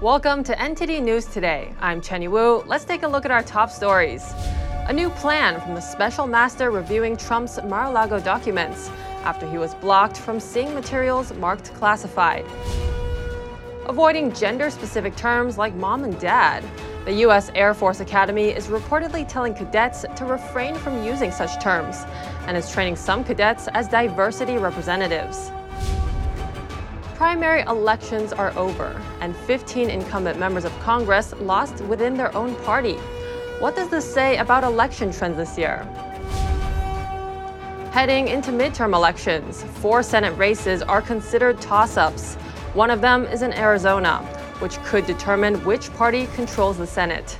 Welcome to NTD News Today. I'm Chenny Wu. Let's take a look at our top stories. A new plan from the special master reviewing Trump's Mar a Lago documents after he was blocked from seeing materials marked classified. Avoiding gender specific terms like mom and dad. The U.S. Air Force Academy is reportedly telling cadets to refrain from using such terms and is training some cadets as diversity representatives. Primary elections are over, and 15 incumbent members of Congress lost within their own party. What does this say about election trends this year? Heading into midterm elections, four Senate races are considered toss ups. One of them is in Arizona, which could determine which party controls the Senate.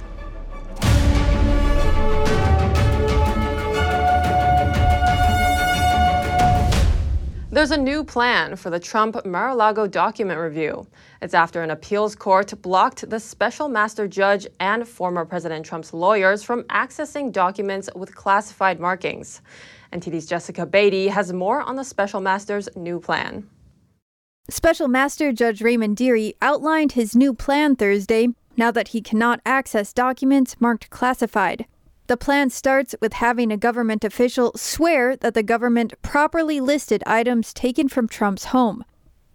There's a new plan for the Trump Mar a Lago document review. It's after an appeals court blocked the special master judge and former President Trump's lawyers from accessing documents with classified markings. NTD's Jessica Beatty has more on the special master's new plan. Special Master Judge Raymond Dearie outlined his new plan Thursday now that he cannot access documents marked classified. The plan starts with having a government official swear that the government properly listed items taken from Trump's home.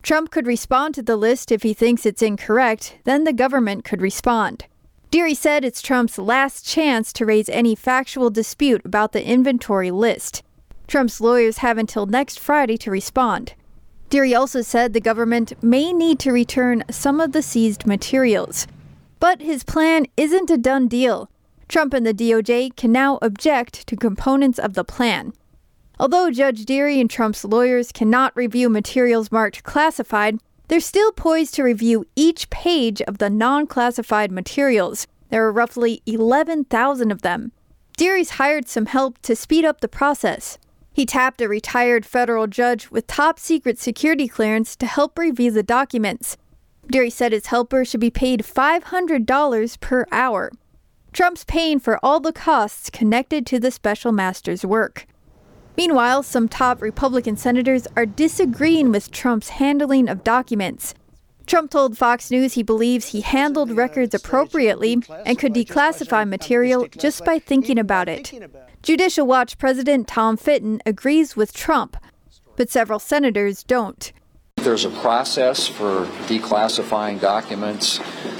Trump could respond to the list if he thinks it's incorrect, then the government could respond. Dearie said it's Trump's last chance to raise any factual dispute about the inventory list. Trump's lawyers have until next Friday to respond. Dearie also said the government may need to return some of the seized materials. But his plan isn't a done deal. Trump and the DOJ can now object to components of the plan. Although Judge Dearie and Trump's lawyers cannot review materials marked classified, they're still poised to review each page of the non classified materials. There are roughly 11,000 of them. Dearie's hired some help to speed up the process. He tapped a retired federal judge with top secret security clearance to help review the documents. Dearie said his helper should be paid $500 per hour. Trump's paying for all the costs connected to the special master's work. Meanwhile, some top Republican senators are disagreeing with Trump's handling of documents. Trump told Fox News he believes he handled records appropriately and could declassify material just by thinking about it. Judicial Watch President Tom Fitton agrees with Trump, but several senators don't. There's a process for declassifying documents,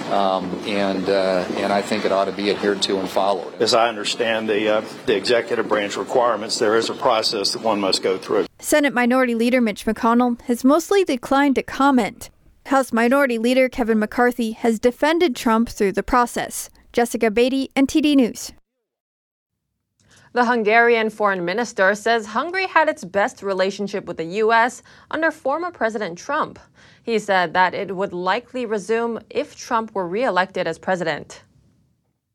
um, and uh, and I think it ought to be adhered to and followed. As I understand the uh, the executive branch requirements, there is a process that one must go through. Senate Minority Leader Mitch McConnell has mostly declined to comment. House Minority Leader Kevin McCarthy has defended Trump through the process. Jessica Beatty, NTD News. The Hungarian foreign minister says Hungary had its best relationship with the U.S. under former President Trump. He said that it would likely resume if Trump were reelected as president.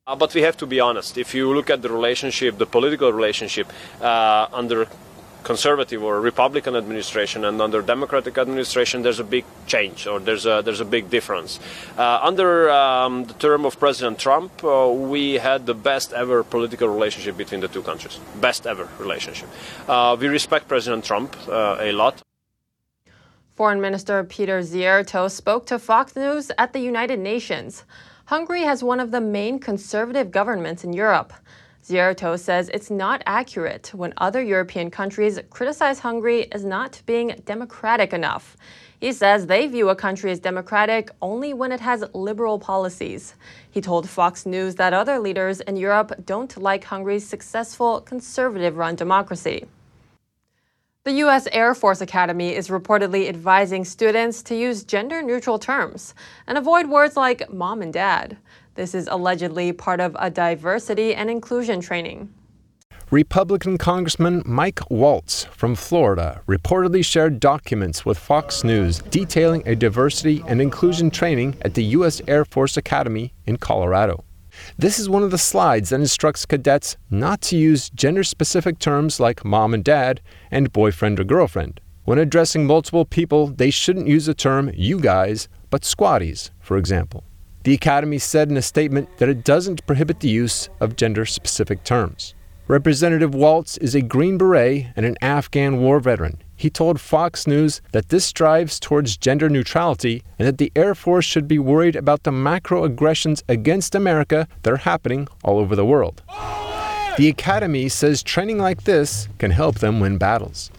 Uh, but we have to be honest. If you look at the relationship, the political relationship uh, under conservative or Republican administration and under Democratic administration, there's a big change or there's a there's a big difference. Uh, under um, the term of President Trump, uh, we had the best ever political relationship between the two countries, best ever relationship. Uh, we respect President Trump uh, a lot. Foreign Minister Peter Szijjártó spoke to Fox News at the United Nations. Hungary has one of the main conservative governments in Europe. Szijjártó says it's not accurate when other European countries criticize Hungary as not being democratic enough. He says they view a country as democratic only when it has liberal policies. He told Fox News that other leaders in Europe don't like Hungary's successful conservative run democracy. The U.S. Air Force Academy is reportedly advising students to use gender neutral terms and avoid words like mom and dad. This is allegedly part of a diversity and inclusion training. Republican Congressman Mike Waltz from Florida reportedly shared documents with Fox News detailing a diversity and inclusion training at the U.S. Air Force Academy in Colorado. This is one of the slides that instructs cadets not to use gender specific terms like mom and dad and boyfriend or girlfriend. When addressing multiple people, they shouldn't use the term you guys, but squatties, for example. The Academy said in a statement that it doesn't prohibit the use of gender specific terms. Representative Waltz is a Green Beret and an Afghan war veteran. he told Fox News that this strives towards gender neutrality and that the Air Force should be worried about the macro aggressions against America that are happening all over the world. The Academy says training like this can help them win battles.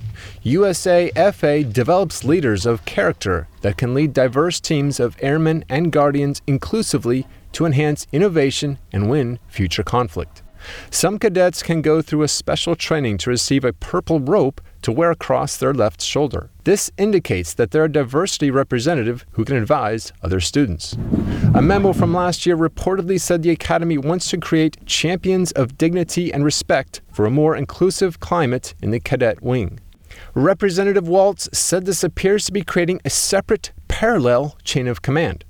USAFA develops leaders of character that can lead diverse teams of airmen and guardians inclusively to enhance innovation and win future conflict. Some cadets can go through a special training to receive a purple rope to wear across their left shoulder. This indicates that they're a diversity representative who can advise other students. A memo from last year reportedly said the Academy wants to create champions of dignity and respect for a more inclusive climate in the cadet wing. Representative Waltz said this appears to be creating a separate, parallel chain of command.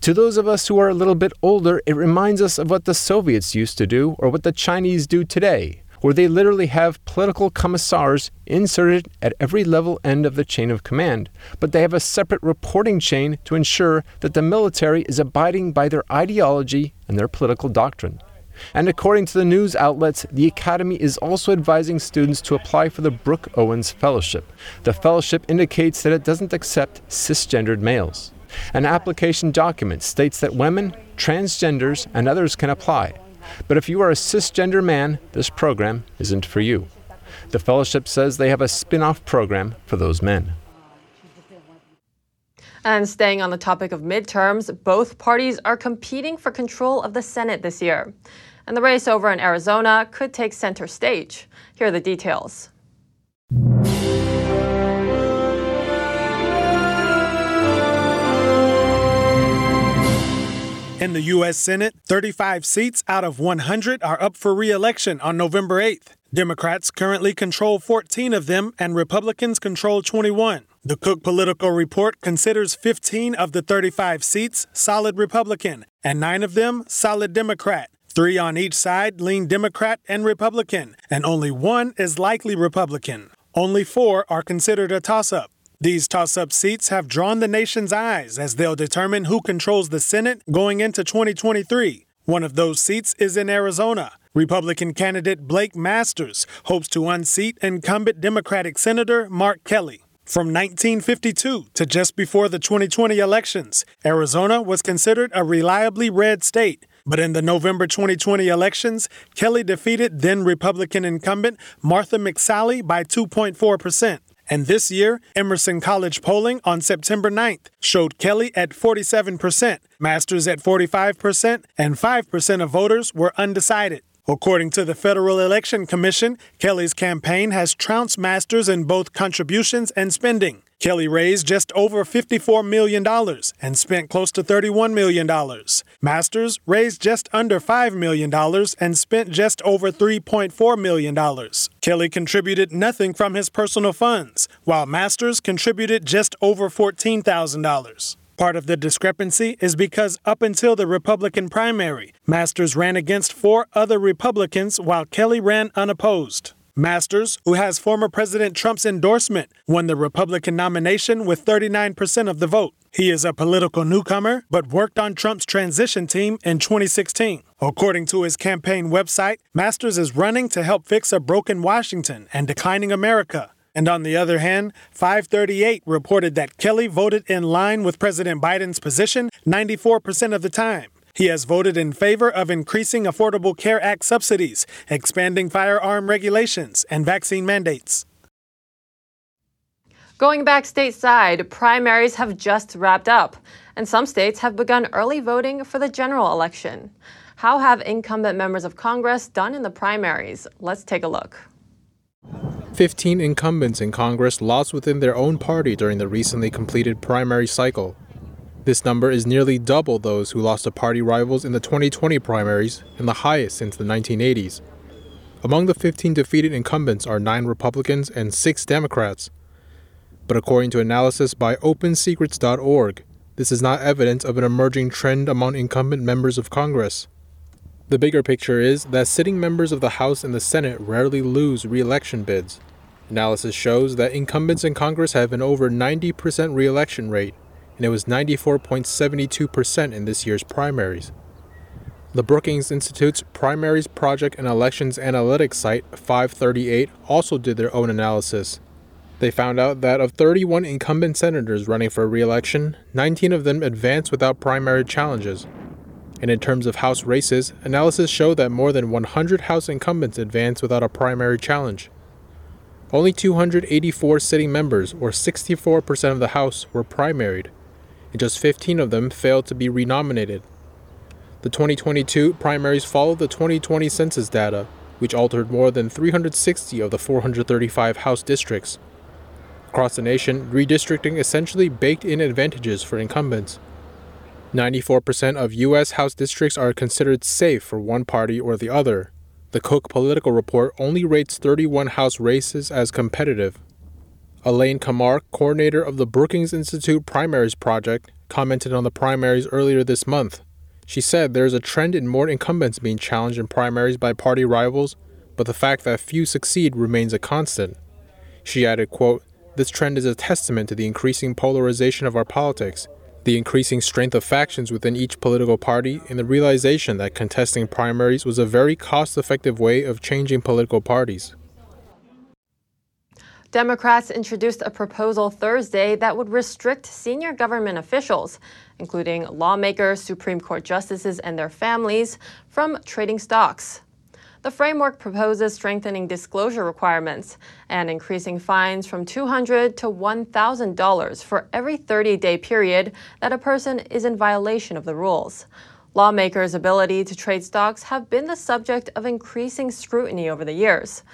To those of us who are a little bit older, it reminds us of what the Soviets used to do or what the Chinese do today, where they literally have political commissars inserted at every level end of the chain of command, but they have a separate reporting chain to ensure that the military is abiding by their ideology and their political doctrine. And according to the news outlets, the Academy is also advising students to apply for the Brooke Owens Fellowship. The fellowship indicates that it doesn't accept cisgendered males. An application document states that women, transgenders, and others can apply. But if you are a cisgender man, this program isn't for you. The fellowship says they have a spin off program for those men. And staying on the topic of midterms, both parties are competing for control of the Senate this year. And the race over in Arizona could take center stage. Here are the details. In the U.S. Senate, 35 seats out of 100 are up for re election on November 8th. Democrats currently control 14 of them, and Republicans control 21. The Cook Political Report considers 15 of the 35 seats solid Republican, and nine of them solid Democrat. Three on each side lean Democrat and Republican, and only one is likely Republican. Only four are considered a toss up. These toss up seats have drawn the nation's eyes as they'll determine who controls the Senate going into 2023. One of those seats is in Arizona. Republican candidate Blake Masters hopes to unseat incumbent Democratic Senator Mark Kelly. From 1952 to just before the 2020 elections, Arizona was considered a reliably red state. But in the November 2020 elections, Kelly defeated then Republican incumbent Martha McSally by 2.4 percent. And this year, Emerson College polling on September 9th showed Kelly at 47%, Masters at 45%, and 5% of voters were undecided. According to the Federal Election Commission, Kelly's campaign has trounced Masters in both contributions and spending. Kelly raised just over $54 million and spent close to $31 million. Masters raised just under $5 million and spent just over $3.4 million. Kelly contributed nothing from his personal funds, while Masters contributed just over $14,000. Part of the discrepancy is because up until the Republican primary, Masters ran against four other Republicans while Kelly ran unopposed. Masters, who has former President Trump's endorsement, won the Republican nomination with 39% of the vote. He is a political newcomer, but worked on Trump's transition team in 2016. According to his campaign website, Masters is running to help fix a broken Washington and declining America. And on the other hand, 538 reported that Kelly voted in line with President Biden's position 94% of the time. He has voted in favor of increasing Affordable Care Act subsidies, expanding firearm regulations, and vaccine mandates. Going back stateside, primaries have just wrapped up, and some states have begun early voting for the general election. How have incumbent members of Congress done in the primaries? Let's take a look. 15 incumbents in Congress lost within their own party during the recently completed primary cycle. This number is nearly double those who lost to party rivals in the 2020 primaries and the highest since the 1980s. Among the 15 defeated incumbents are 9 Republicans and 6 Democrats. But according to analysis by OpenSecrets.org, this is not evidence of an emerging trend among incumbent members of Congress. The bigger picture is that sitting members of the House and the Senate rarely lose re election bids. Analysis shows that incumbents in Congress have an over 90% re election rate, and it was 94.72% in this year's primaries. The Brookings Institute's Primaries Project and Elections Analytics site, 538, also did their own analysis. They found out that of 31 incumbent senators running for re election, 19 of them advanced without primary challenges. And in terms of House races, analysis showed that more than 100 House incumbents advanced without a primary challenge. Only 284 sitting members, or 64% of the House, were primaried, and just 15 of them failed to be renominated. The 2022 primaries followed the 2020 census data, which altered more than 360 of the 435 House districts. Across the nation, redistricting essentially baked in advantages for incumbents. 94% of U.S. House districts are considered safe for one party or the other, the Cook Political Report only rates 31 House races as competitive. Elaine Kamarck, coordinator of the Brookings Institute Primaries Project, commented on the primaries earlier this month. She said there is a trend in more incumbents being challenged in primaries by party rivals, but the fact that few succeed remains a constant. She added, quote, This trend is a testament to the increasing polarization of our politics the increasing strength of factions within each political party, and the realization that contesting primaries was a very cost effective way of changing political parties. Democrats introduced a proposal Thursday that would restrict senior government officials, including lawmakers, Supreme Court justices, and their families, from trading stocks. The framework proposes strengthening disclosure requirements and increasing fines from 200 to $1,000 for every 30 day period that a person is in violation of the rules. Lawmakers' ability to trade stocks have been the subject of increasing scrutiny over the years.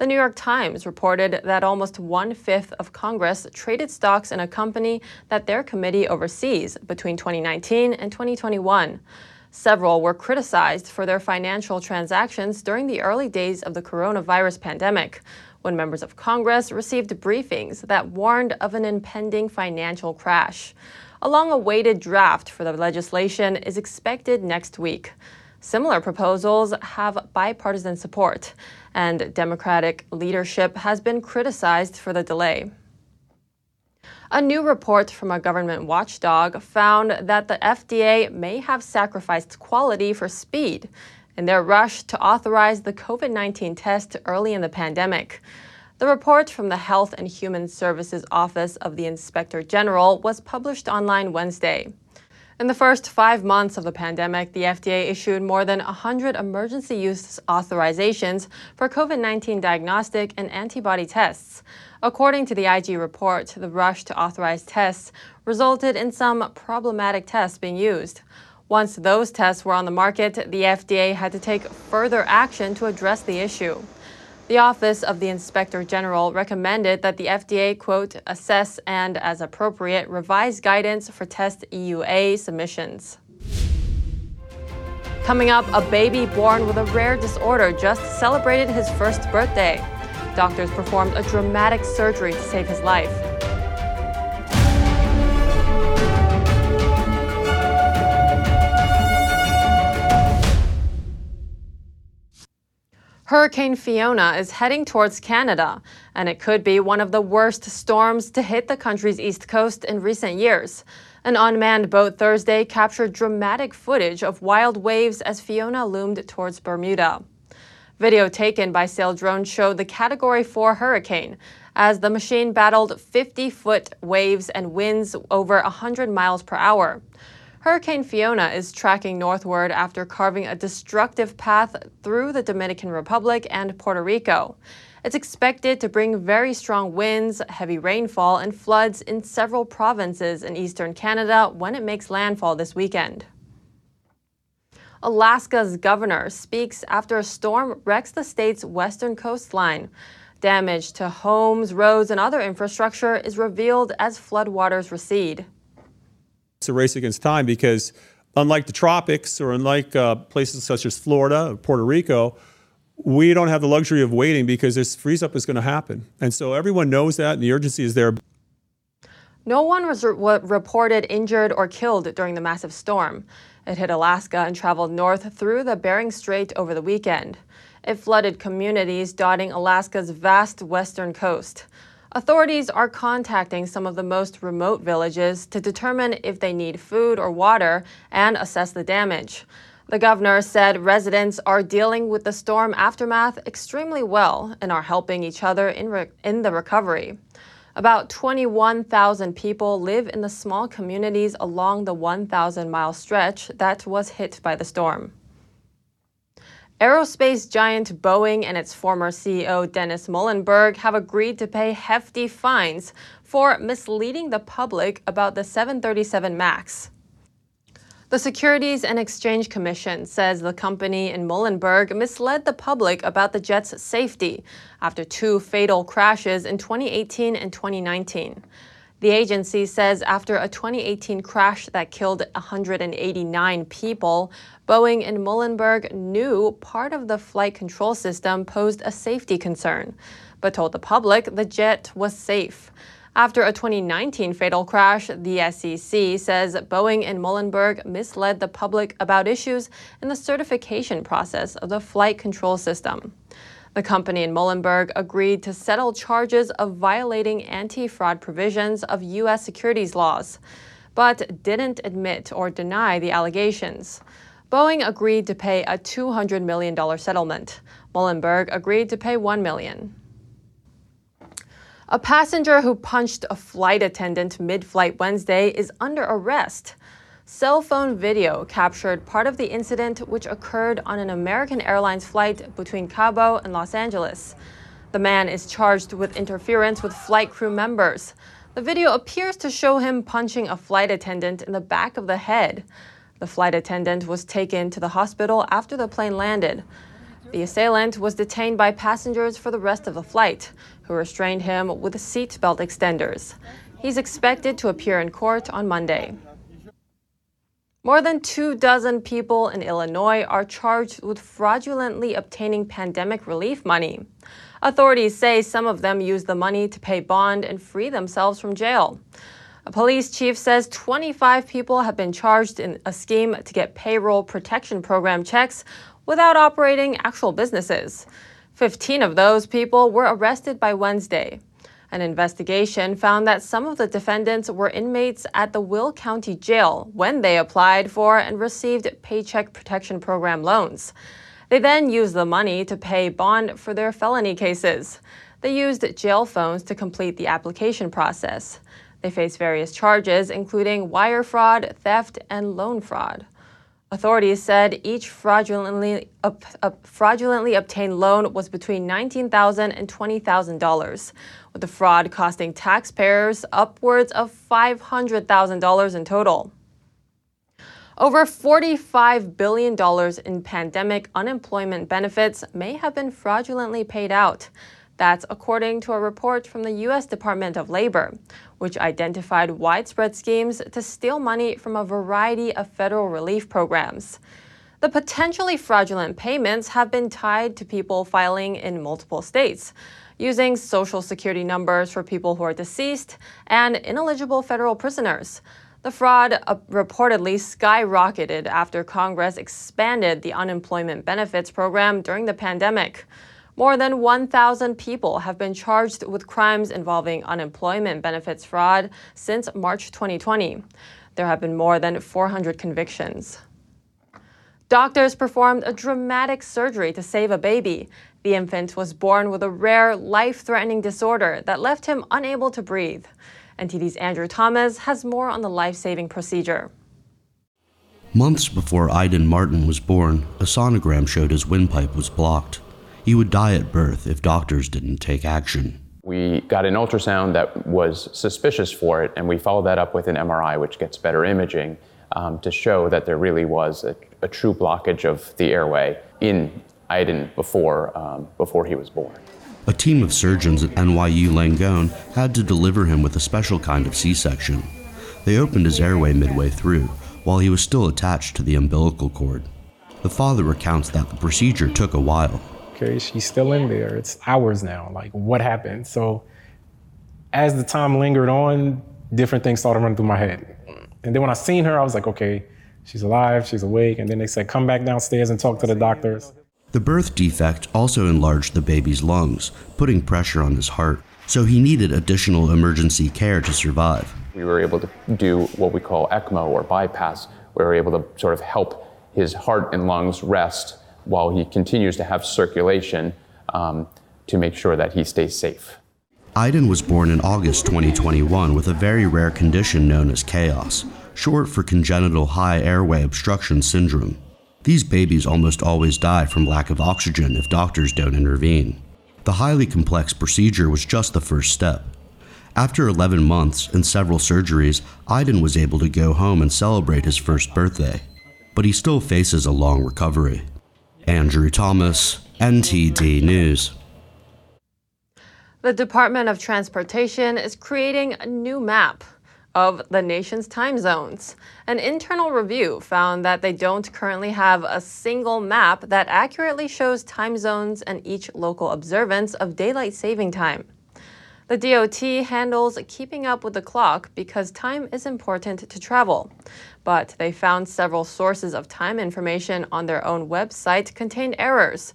The New York Times reported that almost one fifth of Congress traded stocks in a company that their committee oversees between 2019 and 2021. Several were criticized for their financial transactions during the early days of the coronavirus pandemic, when members of Congress received briefings that warned of an impending financial crash. A long awaited draft for the legislation is expected next week. Similar proposals have bipartisan support, and Democratic leadership has been criticized for the delay. A new report from a government watchdog found that the FDA may have sacrificed quality for speed in their rush to authorize the COVID 19 test early in the pandemic. The report from the Health and Human Services Office of the Inspector General was published online Wednesday. In the first five months of the pandemic, the FDA issued more than 100 emergency use authorizations for COVID 19 diagnostic and antibody tests. According to the IG report, the rush to authorize tests resulted in some problematic tests being used. Once those tests were on the market, the FDA had to take further action to address the issue. The Office of the Inspector General recommended that the FDA, quote, assess and, as appropriate, revise guidance for test EUA submissions. Coming up, a baby born with a rare disorder just celebrated his first birthday. Doctors performed a dramatic surgery to save his life. Hurricane Fiona is heading towards Canada, and it could be one of the worst storms to hit the country's east coast in recent years. An unmanned boat Thursday captured dramatic footage of wild waves as Fiona loomed towards Bermuda. Video taken by sail drones showed the Category 4 hurricane as the machine battled 50 foot waves and winds over 100 miles per hour. Hurricane Fiona is tracking northward after carving a destructive path through the Dominican Republic and Puerto Rico. It's expected to bring very strong winds, heavy rainfall, and floods in several provinces in eastern Canada when it makes landfall this weekend. Alaska's governor speaks after a storm wrecks the state's western coastline. Damage to homes, roads, and other infrastructure is revealed as floodwaters recede. It's a race against time because, unlike the tropics or unlike uh, places such as Florida or Puerto Rico, we don't have the luxury of waiting because this freeze up is going to happen. And so everyone knows that, and the urgency is there. No one was re- reported injured or killed during the massive storm. It hit Alaska and traveled north through the Bering Strait over the weekend. It flooded communities dotting Alaska's vast western coast. Authorities are contacting some of the most remote villages to determine if they need food or water and assess the damage. The governor said residents are dealing with the storm aftermath extremely well and are helping each other in, re- in the recovery. About 21,000 people live in the small communities along the 1,000 mile stretch that was hit by the storm. Aerospace giant Boeing and its former CEO Dennis Muilenburg have agreed to pay hefty fines for misleading the public about the 737 MAX. The Securities and Exchange Commission says the company in Muilenburg misled the public about the jet's safety after two fatal crashes in 2018 and 2019. The agency says after a 2018 crash that killed 189 people, Boeing and Muilenburg knew part of the flight control system posed a safety concern, but told the public the jet was safe. After a 2019 fatal crash, the SEC says Boeing and Muilenburg misled the public about issues in the certification process of the flight control system. The company in Muilenburg agreed to settle charges of violating anti fraud provisions of U.S. securities laws, but didn't admit or deny the allegations. Boeing agreed to pay a $200 million settlement. Muilenburg agreed to pay 1 million. A passenger who punched a flight attendant mid flight Wednesday is under arrest. Cell phone video captured part of the incident, which occurred on an American Airlines flight between Cabo and Los Angeles. The man is charged with interference with flight crew members. The video appears to show him punching a flight attendant in the back of the head. The flight attendant was taken to the hospital after the plane landed. The assailant was detained by passengers for the rest of the flight, who restrained him with seatbelt extenders. He's expected to appear in court on Monday. More than two dozen people in Illinois are charged with fraudulently obtaining pandemic relief money. Authorities say some of them used the money to pay bond and free themselves from jail. A police chief says 25 people have been charged in a scheme to get payroll protection program checks without operating actual businesses. 15 of those people were arrested by Wednesday. An investigation found that some of the defendants were inmates at the Will County Jail when they applied for and received Paycheck Protection Program loans. They then used the money to pay bond for their felony cases. They used jail phones to complete the application process. They face various charges, including wire fraud, theft, and loan fraud. Authorities said each fraudulently, uh, uh, fraudulently obtained loan was between $19,000 and $20,000, with the fraud costing taxpayers upwards of $500,000 in total. Over $45 billion in pandemic unemployment benefits may have been fraudulently paid out. That's according to a report from the U.S. Department of Labor, which identified widespread schemes to steal money from a variety of federal relief programs. The potentially fraudulent payments have been tied to people filing in multiple states, using social security numbers for people who are deceased and ineligible federal prisoners. The fraud uh, reportedly skyrocketed after Congress expanded the unemployment benefits program during the pandemic. More than 1,000 people have been charged with crimes involving unemployment benefits fraud since March 2020. There have been more than 400 convictions. Doctors performed a dramatic surgery to save a baby. The infant was born with a rare, life threatening disorder that left him unable to breathe. NTD's Andrew Thomas has more on the life saving procedure. Months before Aiden Martin was born, a sonogram showed his windpipe was blocked. He would die at birth if doctors didn't take action. We got an ultrasound that was suspicious for it, and we followed that up with an MRI, which gets better imaging um, to show that there really was a, a, true blockage of the airway in Aiden before, um, before he was born. A team of surgeons at NYU Langone had to deliver him with a special kind of C section. They opened his airway midway through, while he was still attached to the umbilical cord. The father recounts that the procedure took a while, okay, she's still in there. It's hours now. Like, what happened? So, as the time lingered on, different things started running through my head. And then when I seen her, I was like, okay, she's alive, she's awake. And then they said, come back downstairs and talk to the doctors. The birth defect also enlarged the baby's lungs, putting pressure on his heart. So he needed additional emergency care to survive. We were able to do what we call ECMO or bypass, we were able to sort of help his heart and lungs rest while he continues to have circulation um, to make sure that he stays safe. Aydin was born in August 2021 with a very rare condition known as CHAOS, short for congenital high airway obstruction syndrome. These babies almost always die from lack of oxygen if doctors don't intervene. The highly complex procedure was just the first step. After 11 months and several surgeries, Aydin was able to go home and celebrate his first birthday. But he still faces a long recovery. Andrew Thomas, NTD News. The Department of Transportation is creating a new map of the nation's time zones. An internal review found that they don't currently have a single map that accurately shows time zones and each local observance of daylight saving time. The DOT handles keeping up with the clock because time is important to travel. But they found several sources of time information on their own website contained errors.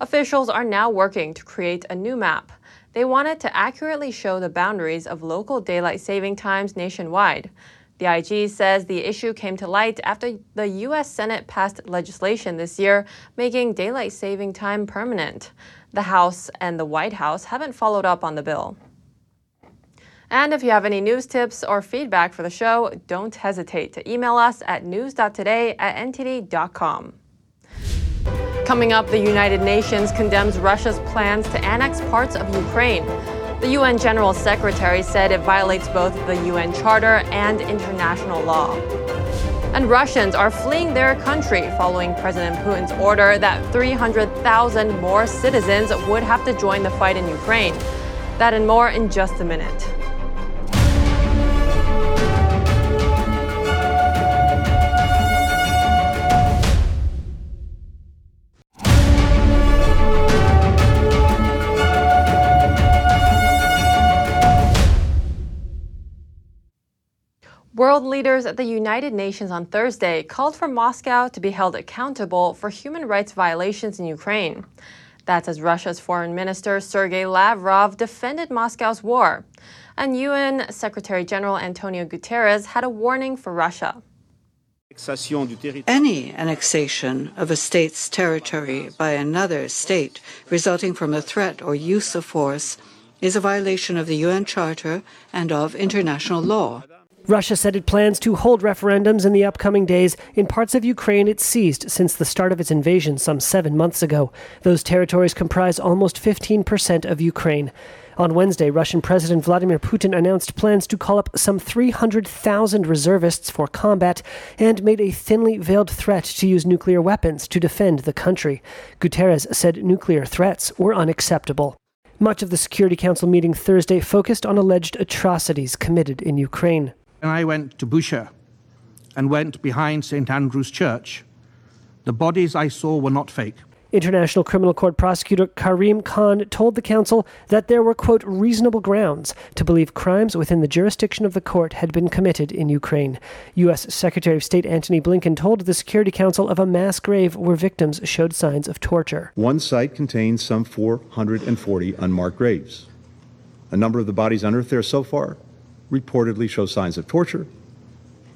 Officials are now working to create a new map. They wanted to accurately show the boundaries of local daylight saving times nationwide. The IG says the issue came to light after the U.S. Senate passed legislation this year making daylight saving time permanent. The House and the White House haven't followed up on the bill. And if you have any news tips or feedback for the show, don't hesitate to email us at news.today at ntd.com. Coming up, the United Nations condemns Russia's plans to annex parts of Ukraine. The UN General Secretary said it violates both the UN Charter and international law. And Russians are fleeing their country following President Putin's order that 300,000 more citizens would have to join the fight in Ukraine. That and more in just a minute. World leaders at the United Nations on Thursday called for Moscow to be held accountable for human rights violations in Ukraine. That's as Russia's Foreign Minister Sergei Lavrov defended Moscow's war. And UN Secretary General Antonio Guterres had a warning for Russia. Any annexation of a state's territory by another state resulting from a threat or use of force is a violation of the UN Charter and of international law. Russia said it plans to hold referendums in the upcoming days in parts of Ukraine it seized since the start of its invasion some seven months ago. Those territories comprise almost 15% of Ukraine. On Wednesday, Russian President Vladimir Putin announced plans to call up some 300,000 reservists for combat and made a thinly veiled threat to use nuclear weapons to defend the country. Guterres said nuclear threats were unacceptable. Much of the Security Council meeting Thursday focused on alleged atrocities committed in Ukraine. And I went to Bucha and went behind St. Andrew's Church. The bodies I saw were not fake. International Criminal Court prosecutor Karim Khan told the council that there were, quote, reasonable grounds to believe crimes within the jurisdiction of the court had been committed in Ukraine. U.S. Secretary of State Antony Blinken told the Security Council of a mass grave where victims showed signs of torture. One site contains some 440 unmarked graves. A number of the bodies unearthed there so far reportedly show signs of torture,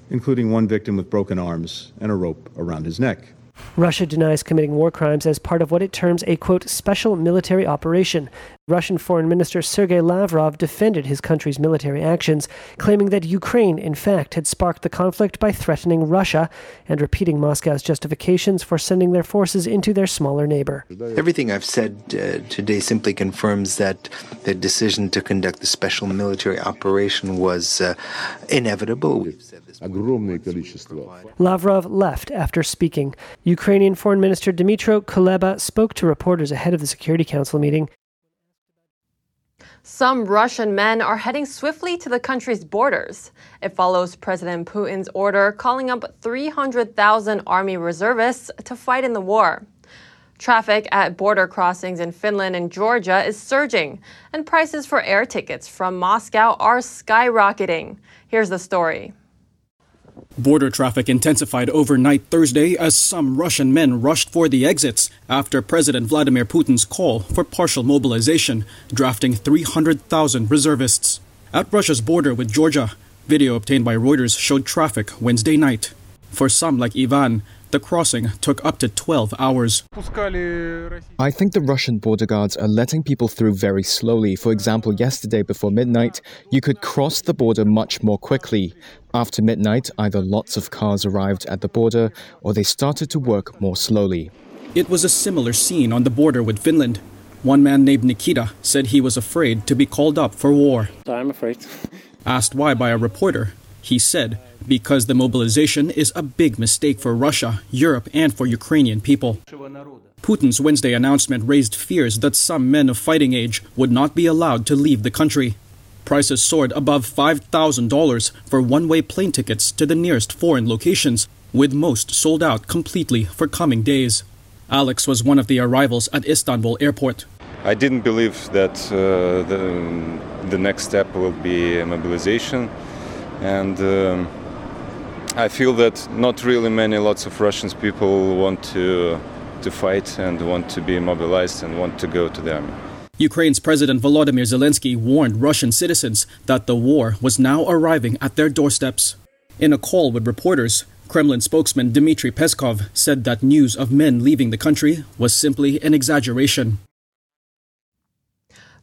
including one victim with broken arms and a rope around his neck. Russia denies committing war crimes as part of what it terms a quote special military operation. Russian Foreign Minister Sergei Lavrov defended his country's military actions, claiming that Ukraine, in fact, had sparked the conflict by threatening Russia and repeating Moscow's justifications for sending their forces into their smaller neighbor. Everything I've said uh, today simply confirms that the decision to conduct the special military operation was uh, inevitable. Lavrov left after speaking. Ukrainian Foreign Minister Dmytro Kuleba spoke to reporters ahead of the Security Council meeting. Some Russian men are heading swiftly to the country's borders. It follows President Putin's order calling up 300,000 army reservists to fight in the war. Traffic at border crossings in Finland and Georgia is surging, and prices for air tickets from Moscow are skyrocketing. Here's the story. Border traffic intensified overnight Thursday as some Russian men rushed for the exits after President Vladimir Putin's call for partial mobilization, drafting 300,000 reservists. At Russia's border with Georgia, video obtained by Reuters showed traffic Wednesday night. For some, like Ivan, The crossing took up to 12 hours. I think the Russian border guards are letting people through very slowly. For example, yesterday before midnight, you could cross the border much more quickly. After midnight, either lots of cars arrived at the border or they started to work more slowly. It was a similar scene on the border with Finland. One man named Nikita said he was afraid to be called up for war. I'm afraid. Asked why by a reporter, he said, because the mobilization is a big mistake for Russia, Europe, and for Ukrainian people. Putin's Wednesday announcement raised fears that some men of fighting age would not be allowed to leave the country. Prices soared above $5,000 for one way plane tickets to the nearest foreign locations, with most sold out completely for coming days. Alex was one of the arrivals at Istanbul airport. I didn't believe that uh, the, the next step will be mobilization, and um, I feel that not really many lots of Russian people want to to fight and want to be mobilized and want to go to the army. Ukraine's President Volodymyr Zelensky warned Russian citizens that the war was now arriving at their doorsteps. In a call with reporters, Kremlin spokesman Dmitry Peskov said that news of men leaving the country was simply an exaggeration.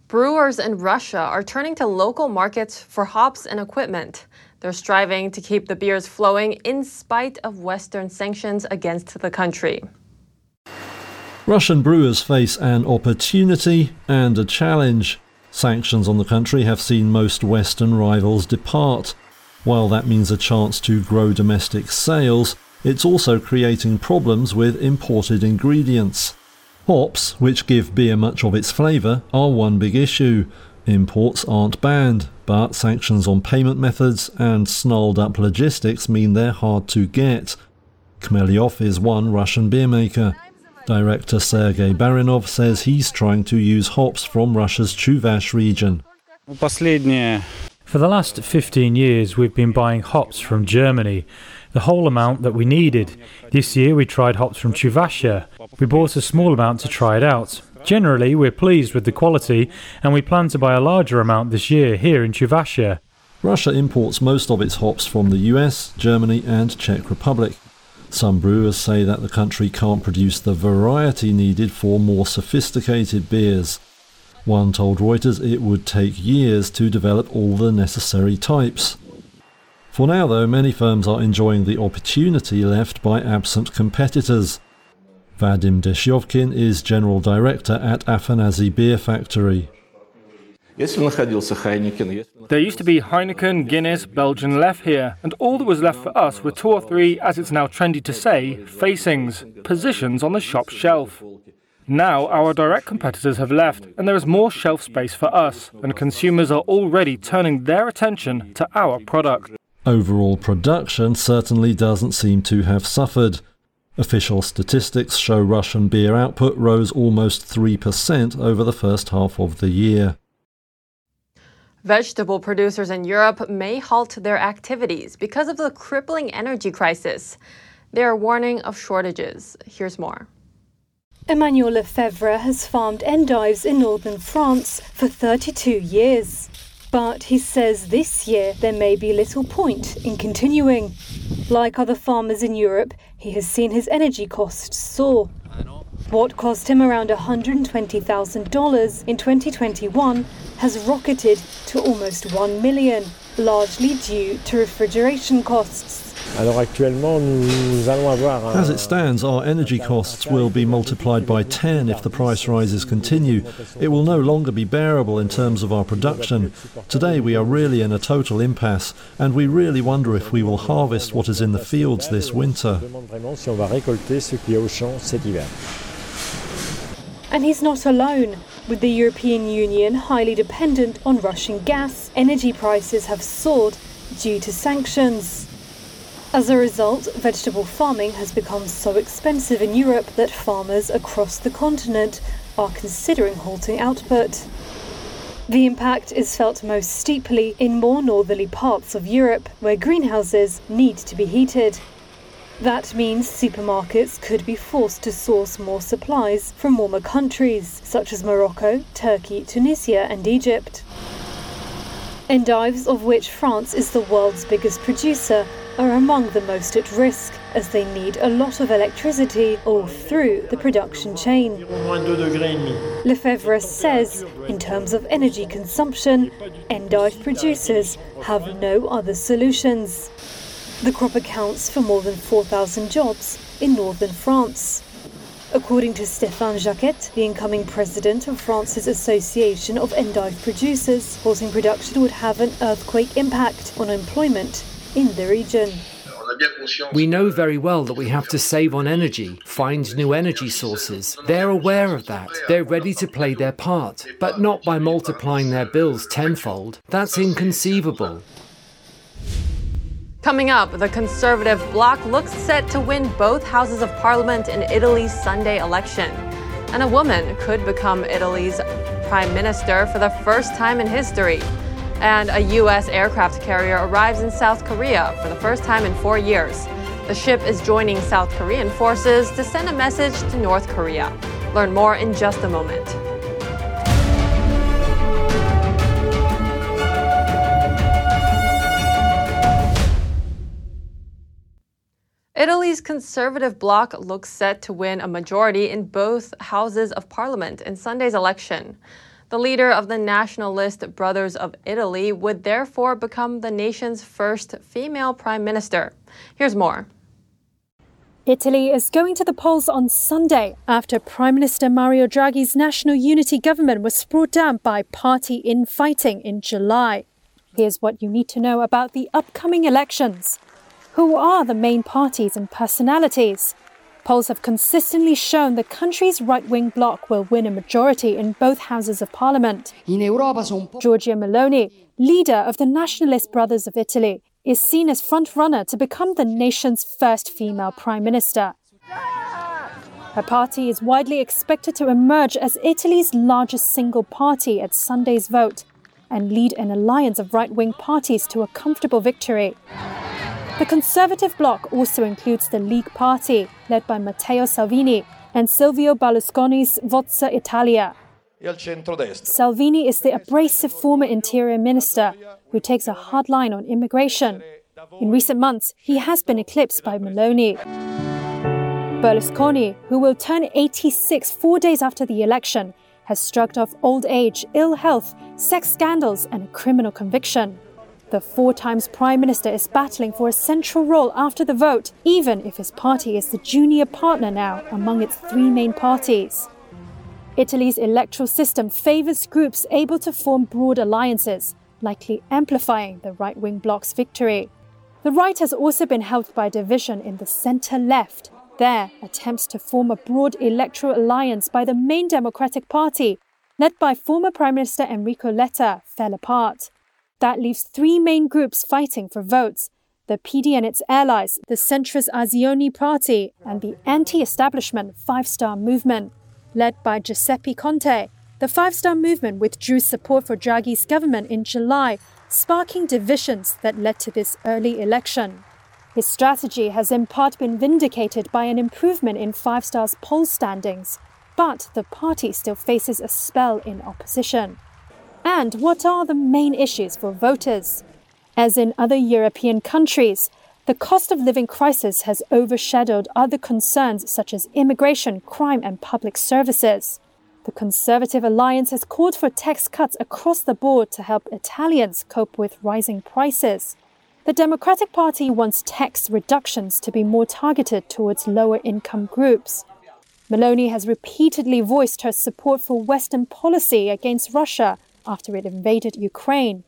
Brewers in Russia are turning to local markets for hops and equipment. They're striving to keep the beers flowing in spite of Western sanctions against the country. Russian brewers face an opportunity and a challenge. Sanctions on the country have seen most Western rivals depart. While that means a chance to grow domestic sales, it's also creating problems with imported ingredients. Hops, which give beer much of its flavour, are one big issue. Imports aren't banned, but sanctions on payment methods and snarled up logistics mean they're hard to get. Khmelyov is one Russian beer maker. Director Sergei Barinov says he's trying to use hops from Russia's Chuvash region. For the last 15 years, we've been buying hops from Germany, the whole amount that we needed. This year, we tried hops from Chuvashia. We bought a small amount to try it out. Generally, we're pleased with the quality, and we plan to buy a larger amount this year here in Chuvashia. Russia imports most of its hops from the US, Germany, and Czech Republic. Some brewers say that the country can't produce the variety needed for more sophisticated beers. One told Reuters it would take years to develop all the necessary types. For now, though, many firms are enjoying the opportunity left by absent competitors. Vadim Deshyovkin is general director at Afanasy Beer Factory. There used to be Heineken, Guinness, Belgian left here, and all that was left for us were two or three, as it's now trendy to say, facings, positions on the shop shelf. Now our direct competitors have left, and there is more shelf space for us, and consumers are already turning their attention to our product. Overall production certainly doesn't seem to have suffered. Official statistics show Russian beer output rose almost 3% over the first half of the year. Vegetable producers in Europe may halt their activities because of the crippling energy crisis. They are warning of shortages. Here's more. Emmanuel Lefebvre has farmed endives in northern France for 32 years. But he says this year there may be little point in continuing. Like other farmers in Europe, he has seen his energy costs soar. What cost him around $120,000 in 2021 has rocketed to almost 1 million, largely due to refrigeration costs. As it stands, our energy costs will be multiplied by 10 if the price rises continue. It will no longer be bearable in terms of our production. Today we are really in a total impasse, and we really wonder if we will harvest what is in the fields this winter. And he's not alone. With the European Union highly dependent on Russian gas, energy prices have soared due to sanctions. As a result, vegetable farming has become so expensive in Europe that farmers across the continent are considering halting output. The impact is felt most steeply in more northerly parts of Europe, where greenhouses need to be heated. That means supermarkets could be forced to source more supplies from warmer countries, such as Morocco, Turkey, Tunisia, and Egypt. Endives, of which France is the world's biggest producer, are among the most at risk. as they need a lot of electricity all through the production chain. Lefebvre says, in terms of energy consumption, endive producers have no other solutions. The crop accounts for more than 4,000 jobs in northern France. According to Stéphane Jacquet, the incoming president of France's Association of Endive Producers, halting production would have an earthquake impact on employment in the region. We know very well that we have to save on energy, find new energy sources. They're aware of that. They're ready to play their part, but not by multiplying their bills tenfold. That's inconceivable. Coming up, the Conservative bloc looks set to win both houses of parliament in Italy's Sunday election. And a woman could become Italy's prime minister for the first time in history. And a U.S. aircraft carrier arrives in South Korea for the first time in four years. The ship is joining South Korean forces to send a message to North Korea. Learn more in just a moment. Italy's conservative bloc looks set to win a majority in both houses of parliament in Sunday's election. The leader of the nationalist Brothers of Italy would therefore become the nation's first female prime minister. Here's more. Italy is going to the polls on Sunday after Prime Minister Mario Draghi's national unity government was brought down by party infighting in July. Here's what you need to know about the upcoming elections. Who are the main parties and personalities? Polls have consistently shown the country's right wing bloc will win a majority in both houses of parliament. Giorgia Meloni, leader of the Nationalist Brothers of Italy, is seen as frontrunner to become the nation's first female prime minister. Her party is widely expected to emerge as Italy's largest single party at Sunday's vote and lead an alliance of right wing parties to a comfortable victory. The Conservative bloc also includes the League Party, led by Matteo Salvini, and Silvio Berlusconi's Forza Italia. Salvini is the abrasive former interior minister who takes a hard line on immigration. In recent months, he has been eclipsed by Meloni. Berlusconi, who will turn 86 four days after the election, has shrugged off old age, ill health, sex scandals, and a criminal conviction. The four times Prime Minister is battling for a central role after the vote, even if his party is the junior partner now among its three main parties. Italy's electoral system favours groups able to form broad alliances, likely amplifying the right wing bloc's victory. The right has also been helped by division in the centre left. There, attempts to form a broad electoral alliance by the main Democratic Party, led by former Prime Minister Enrico Letta, fell apart. That leaves three main groups fighting for votes the PD and its allies, the centrist Azione Party, and the anti establishment Five Star Movement. Led by Giuseppe Conte, the Five Star Movement withdrew support for Draghi's government in July, sparking divisions that led to this early election. His strategy has in part been vindicated by an improvement in Five Star's poll standings, but the party still faces a spell in opposition. And what are the main issues for voters? As in other European countries, the cost of living crisis has overshadowed other concerns such as immigration, crime, and public services. The Conservative Alliance has called for tax cuts across the board to help Italians cope with rising prices. The Democratic Party wants tax reductions to be more targeted towards lower income groups. Meloni has repeatedly voiced her support for Western policy against Russia after it invaded Ukraine.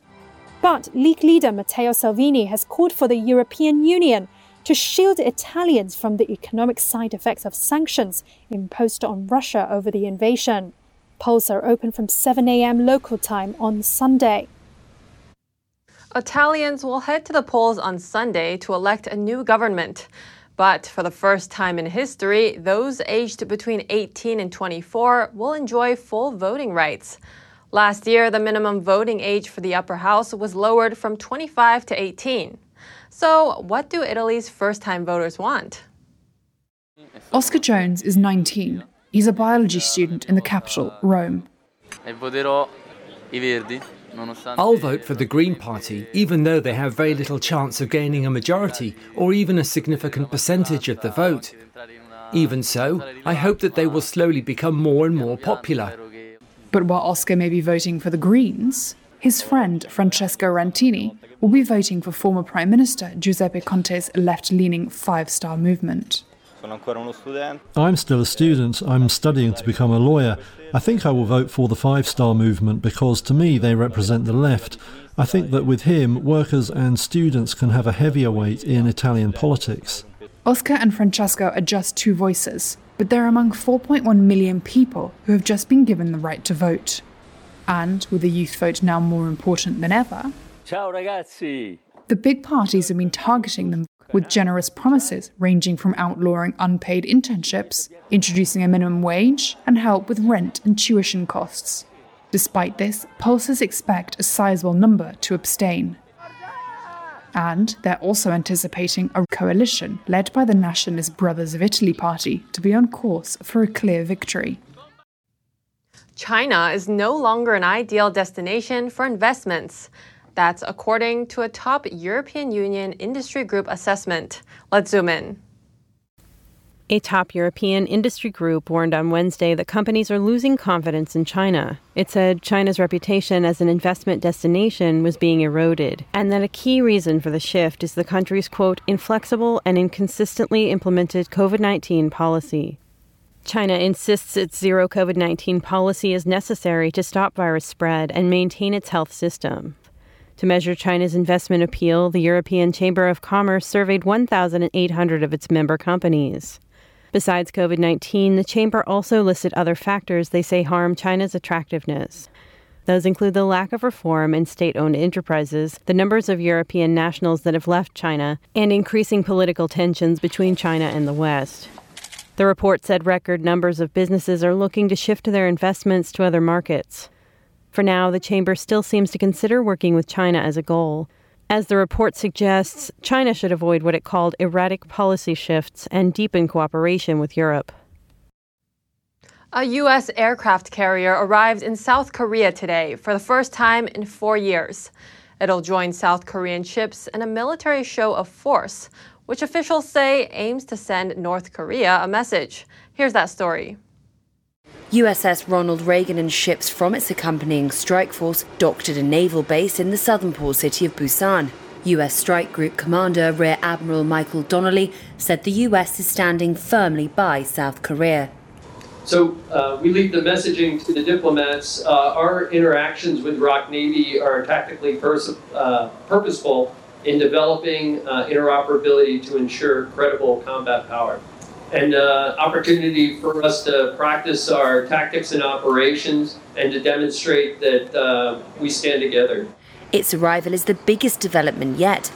But League leader Matteo Salvini has called for the European Union to shield Italians from the economic side effects of sanctions imposed on Russia over the invasion. Polls are open from 7 a.m. local time on Sunday. Italians will head to the polls on Sunday to elect a new government. But for the first time in history, those aged between 18 and 24 will enjoy full voting rights. Last year, the minimum voting age for the upper house was lowered from 25 to 18. So, what do Italy's first time voters want? Oscar Jones is 19. He's a biology student in the capital, Rome. I'll vote for the Green Party, even though they have very little chance of gaining a majority or even a significant percentage of the vote. Even so, I hope that they will slowly become more and more popular. But while Oscar may be voting for the Greens, his friend Francesco Rantini will be voting for former Prime Minister Giuseppe Conte's left leaning Five Star Movement. I'm still a student. I'm studying to become a lawyer. I think I will vote for the Five Star Movement because to me they represent the left. I think that with him, workers and students can have a heavier weight in Italian politics. Oscar and Francesco are just two voices, but they're among 4.1 million people who have just been given the right to vote. And with the youth vote now more important than ever, Ciao ragazzi! the big parties have been targeting them with generous promises ranging from outlawing unpaid internships, introducing a minimum wage, and help with rent and tuition costs. Despite this, pollsters expect a sizable number to abstain. And they're also anticipating a coalition led by the Nationalist Brothers of Italy party to be on course for a clear victory. China is no longer an ideal destination for investments. That's according to a top European Union industry group assessment. Let's zoom in. A top European industry group warned on Wednesday that companies are losing confidence in China. It said China's reputation as an investment destination was being eroded, and that a key reason for the shift is the country's, quote, inflexible and inconsistently implemented COVID 19 policy. China insists its zero COVID 19 policy is necessary to stop virus spread and maintain its health system. To measure China's investment appeal, the European Chamber of Commerce surveyed 1,800 of its member companies. Besides COVID 19, the Chamber also listed other factors they say harm China's attractiveness. Those include the lack of reform in state owned enterprises, the numbers of European nationals that have left China, and increasing political tensions between China and the West. The report said record numbers of businesses are looking to shift their investments to other markets. For now, the Chamber still seems to consider working with China as a goal. As the report suggests, China should avoid what it called erratic policy shifts and deepen cooperation with Europe. A U.S. aircraft carrier arrived in South Korea today for the first time in four years. It'll join South Korean ships in a military show of force, which officials say aims to send North Korea a message. Here's that story. USS Ronald Reagan and ships from its accompanying strike force docked at a naval base in the southern port city of Busan. US Strike Group Commander Rear Admiral Michael Donnelly said the US is standing firmly by South Korea. So uh, we leave the messaging to the diplomats. Uh, our interactions with ROK Navy are tactically pers- uh, purposeful in developing uh, interoperability to ensure credible combat power. And uh, opportunity for us to practice our tactics and operations and to demonstrate that uh, we stand together. Its arrival is the biggest development yet,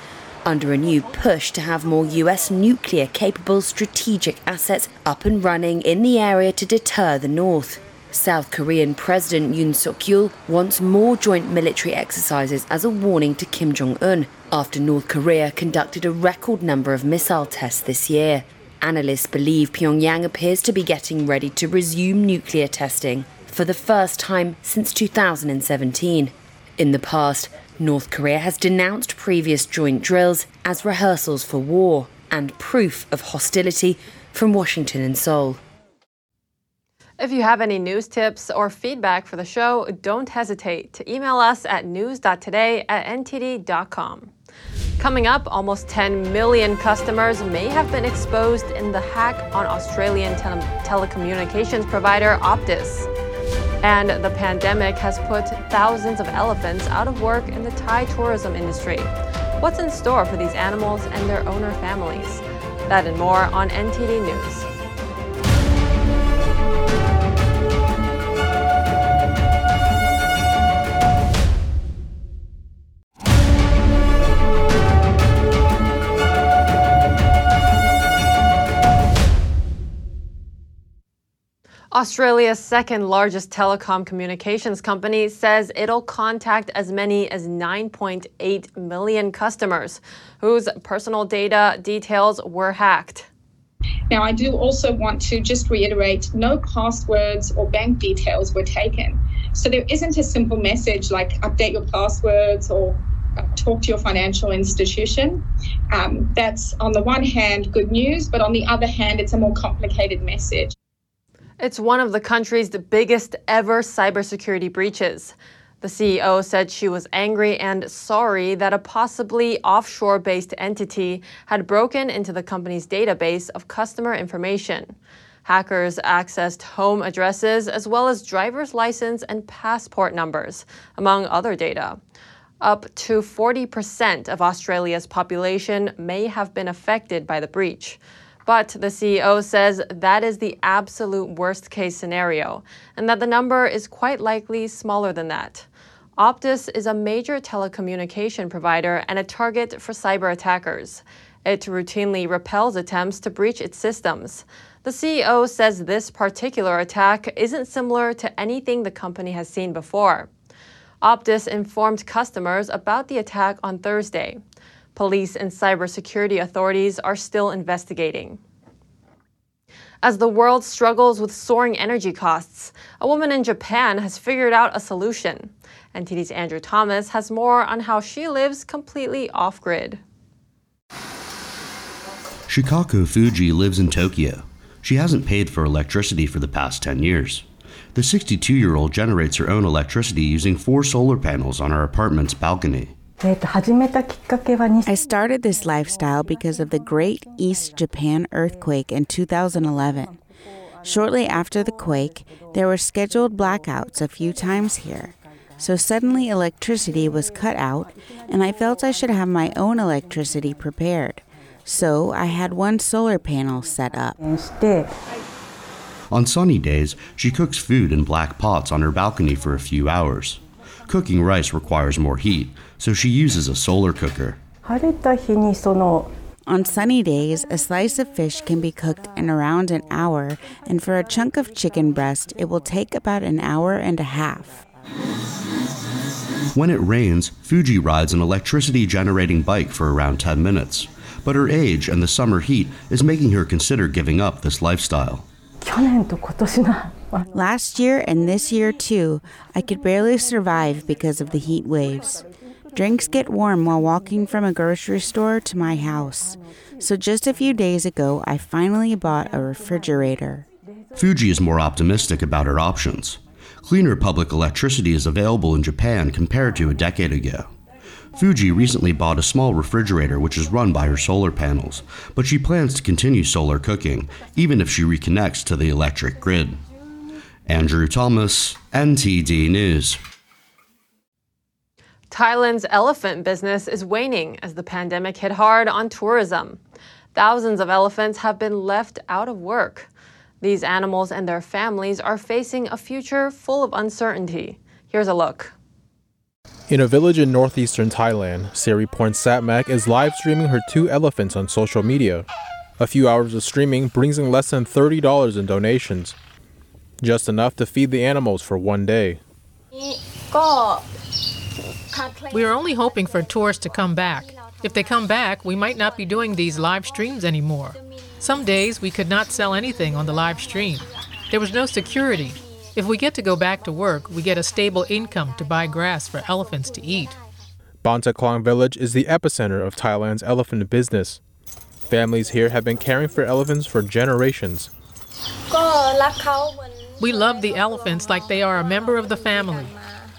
under a new push to have more US nuclear capable strategic assets up and running in the area to deter the North. South Korean President Yoon Suk Yeol wants more joint military exercises as a warning to Kim Jong un after North Korea conducted a record number of missile tests this year. Analysts believe Pyongyang appears to be getting ready to resume nuclear testing for the first time since 2017. In the past, North Korea has denounced previous joint drills as rehearsals for war and proof of hostility from Washington and Seoul. If you have any news tips or feedback for the show, don't hesitate to email us at news.today at ntd.com. Coming up, almost 10 million customers may have been exposed in the hack on Australian tele- telecommunications provider Optus. And the pandemic has put thousands of elephants out of work in the Thai tourism industry. What's in store for these animals and their owner families? That and more on NTD News. Australia's second largest telecom communications company says it'll contact as many as 9.8 million customers whose personal data details were hacked. Now, I do also want to just reiterate no passwords or bank details were taken. So there isn't a simple message like update your passwords or uh, talk to your financial institution. Um, that's on the one hand good news, but on the other hand, it's a more complicated message. It's one of the country's biggest ever cybersecurity breaches. The CEO said she was angry and sorry that a possibly offshore based entity had broken into the company's database of customer information. Hackers accessed home addresses as well as driver's license and passport numbers, among other data. Up to 40% of Australia's population may have been affected by the breach. But the CEO says that is the absolute worst case scenario, and that the number is quite likely smaller than that. Optus is a major telecommunication provider and a target for cyber attackers. It routinely repels attempts to breach its systems. The CEO says this particular attack isn't similar to anything the company has seen before. Optus informed customers about the attack on Thursday. Police and cybersecurity authorities are still investigating. As the world struggles with soaring energy costs, a woman in Japan has figured out a solution. NTD's Andrew Thomas has more on how she lives completely off grid. Shikako Fuji lives in Tokyo. She hasn't paid for electricity for the past 10 years. The 62 year old generates her own electricity using four solar panels on her apartment's balcony. I started this lifestyle because of the Great East Japan earthquake in 2011. Shortly after the quake, there were scheduled blackouts a few times here. So suddenly electricity was cut out, and I felt I should have my own electricity prepared. So I had one solar panel set up. On sunny days, she cooks food in black pots on her balcony for a few hours. Cooking rice requires more heat, so she uses a solar cooker. On sunny days, a slice of fish can be cooked in around an hour, and for a chunk of chicken breast, it will take about an hour and a half. When it rains, Fuji rides an electricity generating bike for around 10 minutes. But her age and the summer heat is making her consider giving up this lifestyle. Last year and this year too, I could barely survive because of the heat waves. Drinks get warm while walking from a grocery store to my house. So just a few days ago, I finally bought a refrigerator. Fuji is more optimistic about her options. Cleaner public electricity is available in Japan compared to a decade ago. Fuji recently bought a small refrigerator which is run by her solar panels, but she plans to continue solar cooking even if she reconnects to the electric grid. Andrew Thomas, NTD News. Thailand's elephant business is waning as the pandemic hit hard on tourism. Thousands of elephants have been left out of work. These animals and their families are facing a future full of uncertainty. Here's a look. In a village in northeastern Thailand, Siriporn Satmak is live streaming her two elephants on social media. A few hours of streaming brings in less than $30 in donations, just enough to feed the animals for one day. We are only hoping for tourists to come back. If they come back, we might not be doing these live streams anymore. Some days we could not sell anything on the live stream. There was no security, if we get to go back to work, we get a stable income to buy grass for elephants to eat. Ban Ta Klang Village is the epicenter of Thailand's elephant business. Families here have been caring for elephants for generations. We love the elephants like they are a member of the family.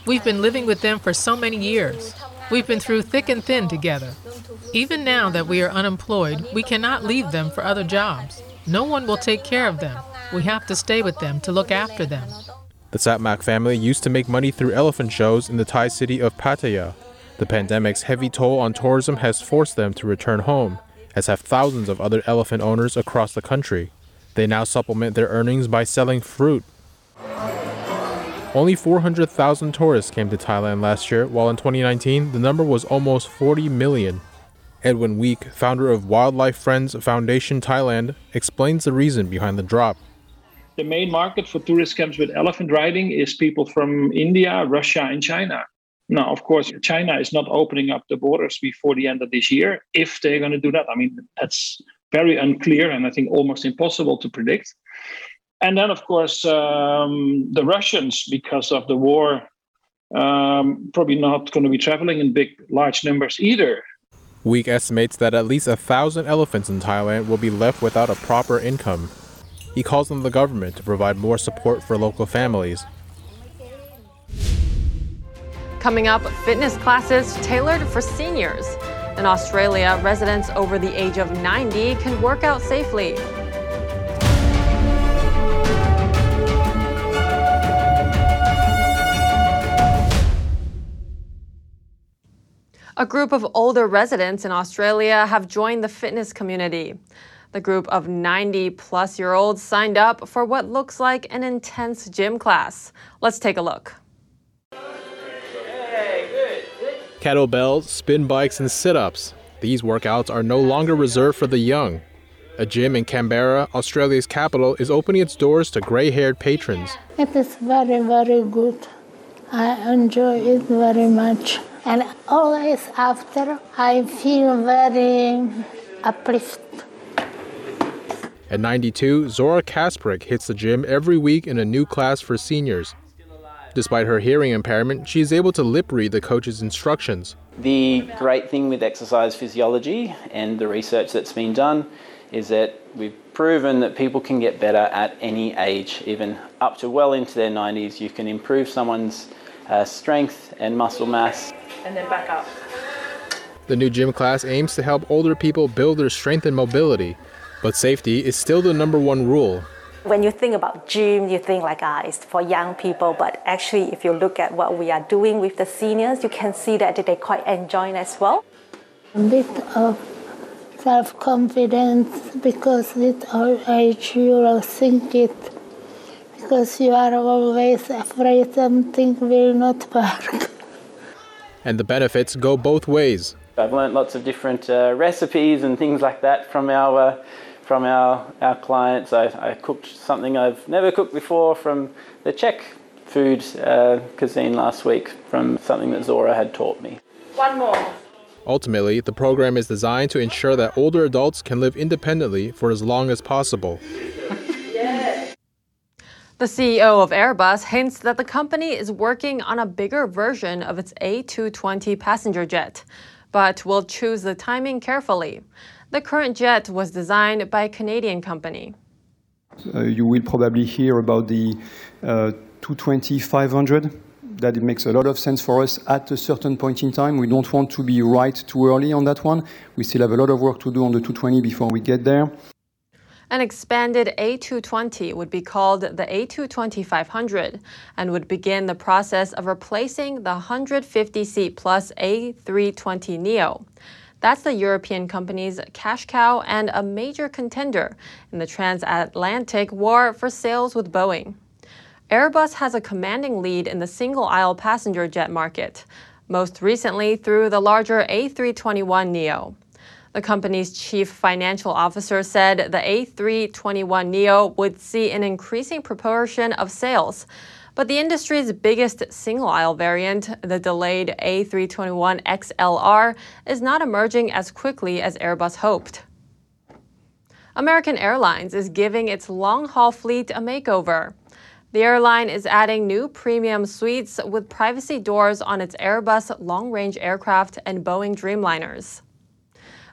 We've been living with them for so many years. We've been through thick and thin together. Even now that we are unemployed, we cannot leave them for other jobs. No one will take care of them. We have to stay with them to look after them. The Satmak family used to make money through elephant shows in the Thai city of Pattaya. The pandemic's heavy toll on tourism has forced them to return home, as have thousands of other elephant owners across the country. They now supplement their earnings by selling fruit. Only 400,000 tourists came to Thailand last year, while in 2019 the number was almost 40 million. Edwin Wiek, founder of Wildlife Friends Foundation Thailand, explains the reason behind the drop the main market for tourist camps with elephant riding is people from India, Russia, and China. Now, of course, China is not opening up the borders before the end of this year. If they're going to do that, I mean, that's very unclear and I think almost impossible to predict. And then, of course, um, the Russians, because of the war, um, probably not going to be traveling in big, large numbers either. Wiek estimates that at least a thousand elephants in Thailand will be left without a proper income. He calls on the government to provide more support for local families. Coming up, fitness classes tailored for seniors. In Australia, residents over the age of 90 can work out safely. A group of older residents in Australia have joined the fitness community. The group of 90 plus year olds signed up for what looks like an intense gym class. Let's take a look. Kettlebells, spin bikes, and sit ups. These workouts are no longer reserved for the young. A gym in Canberra, Australia's capital, is opening its doors to grey haired patrons. It is very, very good. I enjoy it very much. And always after, I feel very uplifted. At 92, Zora Kasprick hits the gym every week in a new class for seniors. Despite her hearing impairment, she is able to lip read the coach's instructions. The great thing with exercise physiology and the research that's been done is that we've proven that people can get better at any age, even up to well into their 90s. You can improve someone's uh, strength and muscle mass and then back up. The new gym class aims to help older people build their strength and mobility, but safety is still the number one rule. When you think about gym, you think like ah, it's for young people, but actually, if you look at what we are doing with the seniors, you can see that they quite enjoy it as well. A bit of self-confidence because with our age you will think it because you are always afraid something will not work and the benefits go both ways. I've learned lots of different uh, recipes and things like that from our uh, from our, our clients. I, I, cooked something I've never cooked before from the Czech food uh, cuisine last week from something that Zora had taught me. One more. Ultimately, the program is designed to ensure that older adults can live independently for as long as possible. The CEO of Airbus hints that the company is working on a bigger version of its A220 passenger jet, but will choose the timing carefully. The current jet was designed by a Canadian company. Uh, you will probably hear about the uh, 220 500 that it makes a lot of sense for us at a certain point in time. We don't want to be right too early on that one. We still have a lot of work to do on the 220 before we get there. An expanded A220 would be called the A220-500 and would begin the process of replacing the 150-seat plus A320neo. That's the European company's cash cow and a major contender in the transatlantic war for sales with Boeing. Airbus has a commanding lead in the single aisle passenger jet market, most recently through the larger A321neo. The company's chief financial officer said the A321neo would see an increasing proportion of sales. But the industry's biggest single aisle variant, the delayed A321XLR, is not emerging as quickly as Airbus hoped. American Airlines is giving its long haul fleet a makeover. The airline is adding new premium suites with privacy doors on its Airbus long range aircraft and Boeing Dreamliners.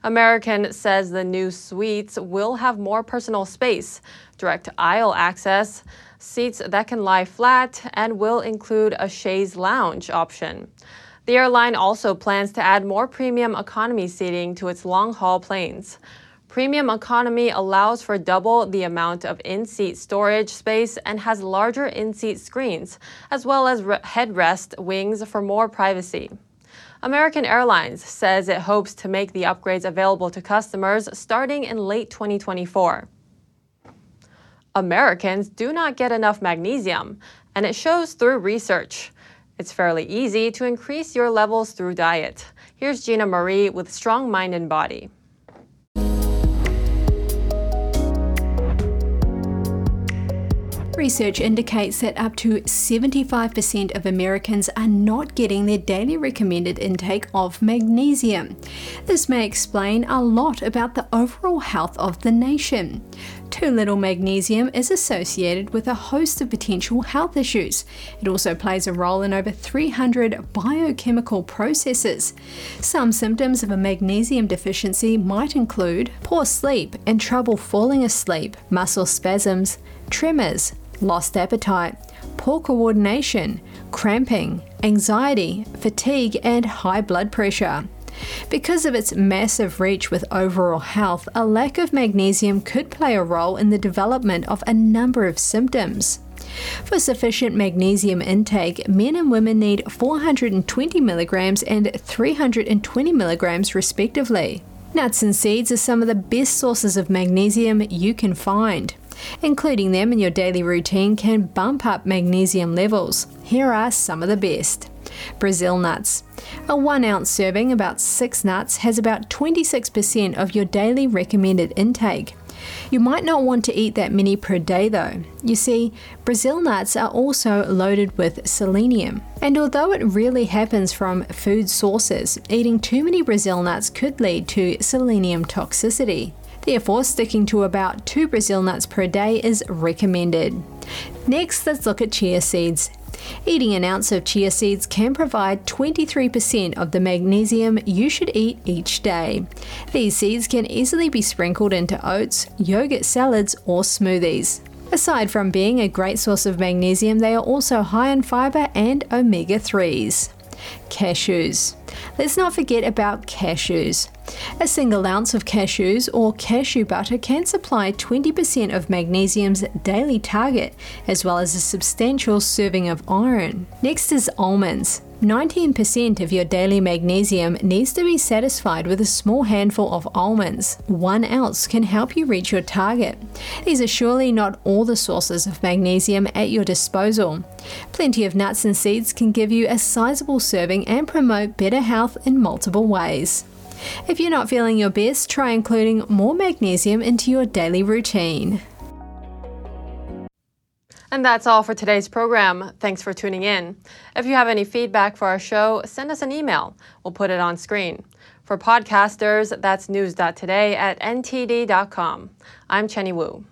American says the new suites will have more personal space, direct aisle access, seats that can lie flat, and will include a chaise lounge option. The airline also plans to add more premium economy seating to its long haul planes. Premium economy allows for double the amount of in seat storage space and has larger in seat screens, as well as headrest wings for more privacy. American Airlines says it hopes to make the upgrades available to customers starting in late 2024. Americans do not get enough magnesium, and it shows through research. It's fairly easy to increase your levels through diet. Here's Gina Marie with Strong Mind and Body. Research indicates that up to 75% of Americans are not getting their daily recommended intake of magnesium. This may explain a lot about the overall health of the nation. Too little magnesium is associated with a host of potential health issues. It also plays a role in over 300 biochemical processes. Some symptoms of a magnesium deficiency might include poor sleep and trouble falling asleep, muscle spasms, tremors, lost appetite, poor coordination, cramping, anxiety, fatigue, and high blood pressure. Because of its massive reach with overall health, a lack of magnesium could play a role in the development of a number of symptoms. For sufficient magnesium intake, men and women need 420 milligrams and 320 milligrams respectively. Nuts and seeds are some of the best sources of magnesium you can find. Including them in your daily routine can bump up magnesium levels. Here are some of the best. Brazil nuts. A 1 ounce serving, about 6 nuts, has about 26% of your daily recommended intake. You might not want to eat that many per day though. You see, Brazil nuts are also loaded with selenium. And although it rarely happens from food sources, eating too many Brazil nuts could lead to selenium toxicity. Therefore, sticking to about 2 Brazil nuts per day is recommended. Next, let's look at chia seeds. Eating an ounce of chia seeds can provide 23% of the magnesium you should eat each day. These seeds can easily be sprinkled into oats, yogurt salads, or smoothies. Aside from being a great source of magnesium, they are also high in fiber and omega 3s. Cashews. Let's not forget about cashews. A single ounce of cashews or cashew butter can supply 20% of magnesium's daily target, as well as a substantial serving of iron. Next is almonds. 19% of your daily magnesium needs to be satisfied with a small handful of almonds. One ounce can help you reach your target. These are surely not all the sources of magnesium at your disposal. Plenty of nuts and seeds can give you a sizable serving and promote better health in multiple ways. If you're not feeling your best, try including more magnesium into your daily routine. And that's all for today's program. Thanks for tuning in. If you have any feedback for our show, send us an email. We'll put it on screen. For podcasters, that's news.today at ntd.com. I'm Chenny Wu.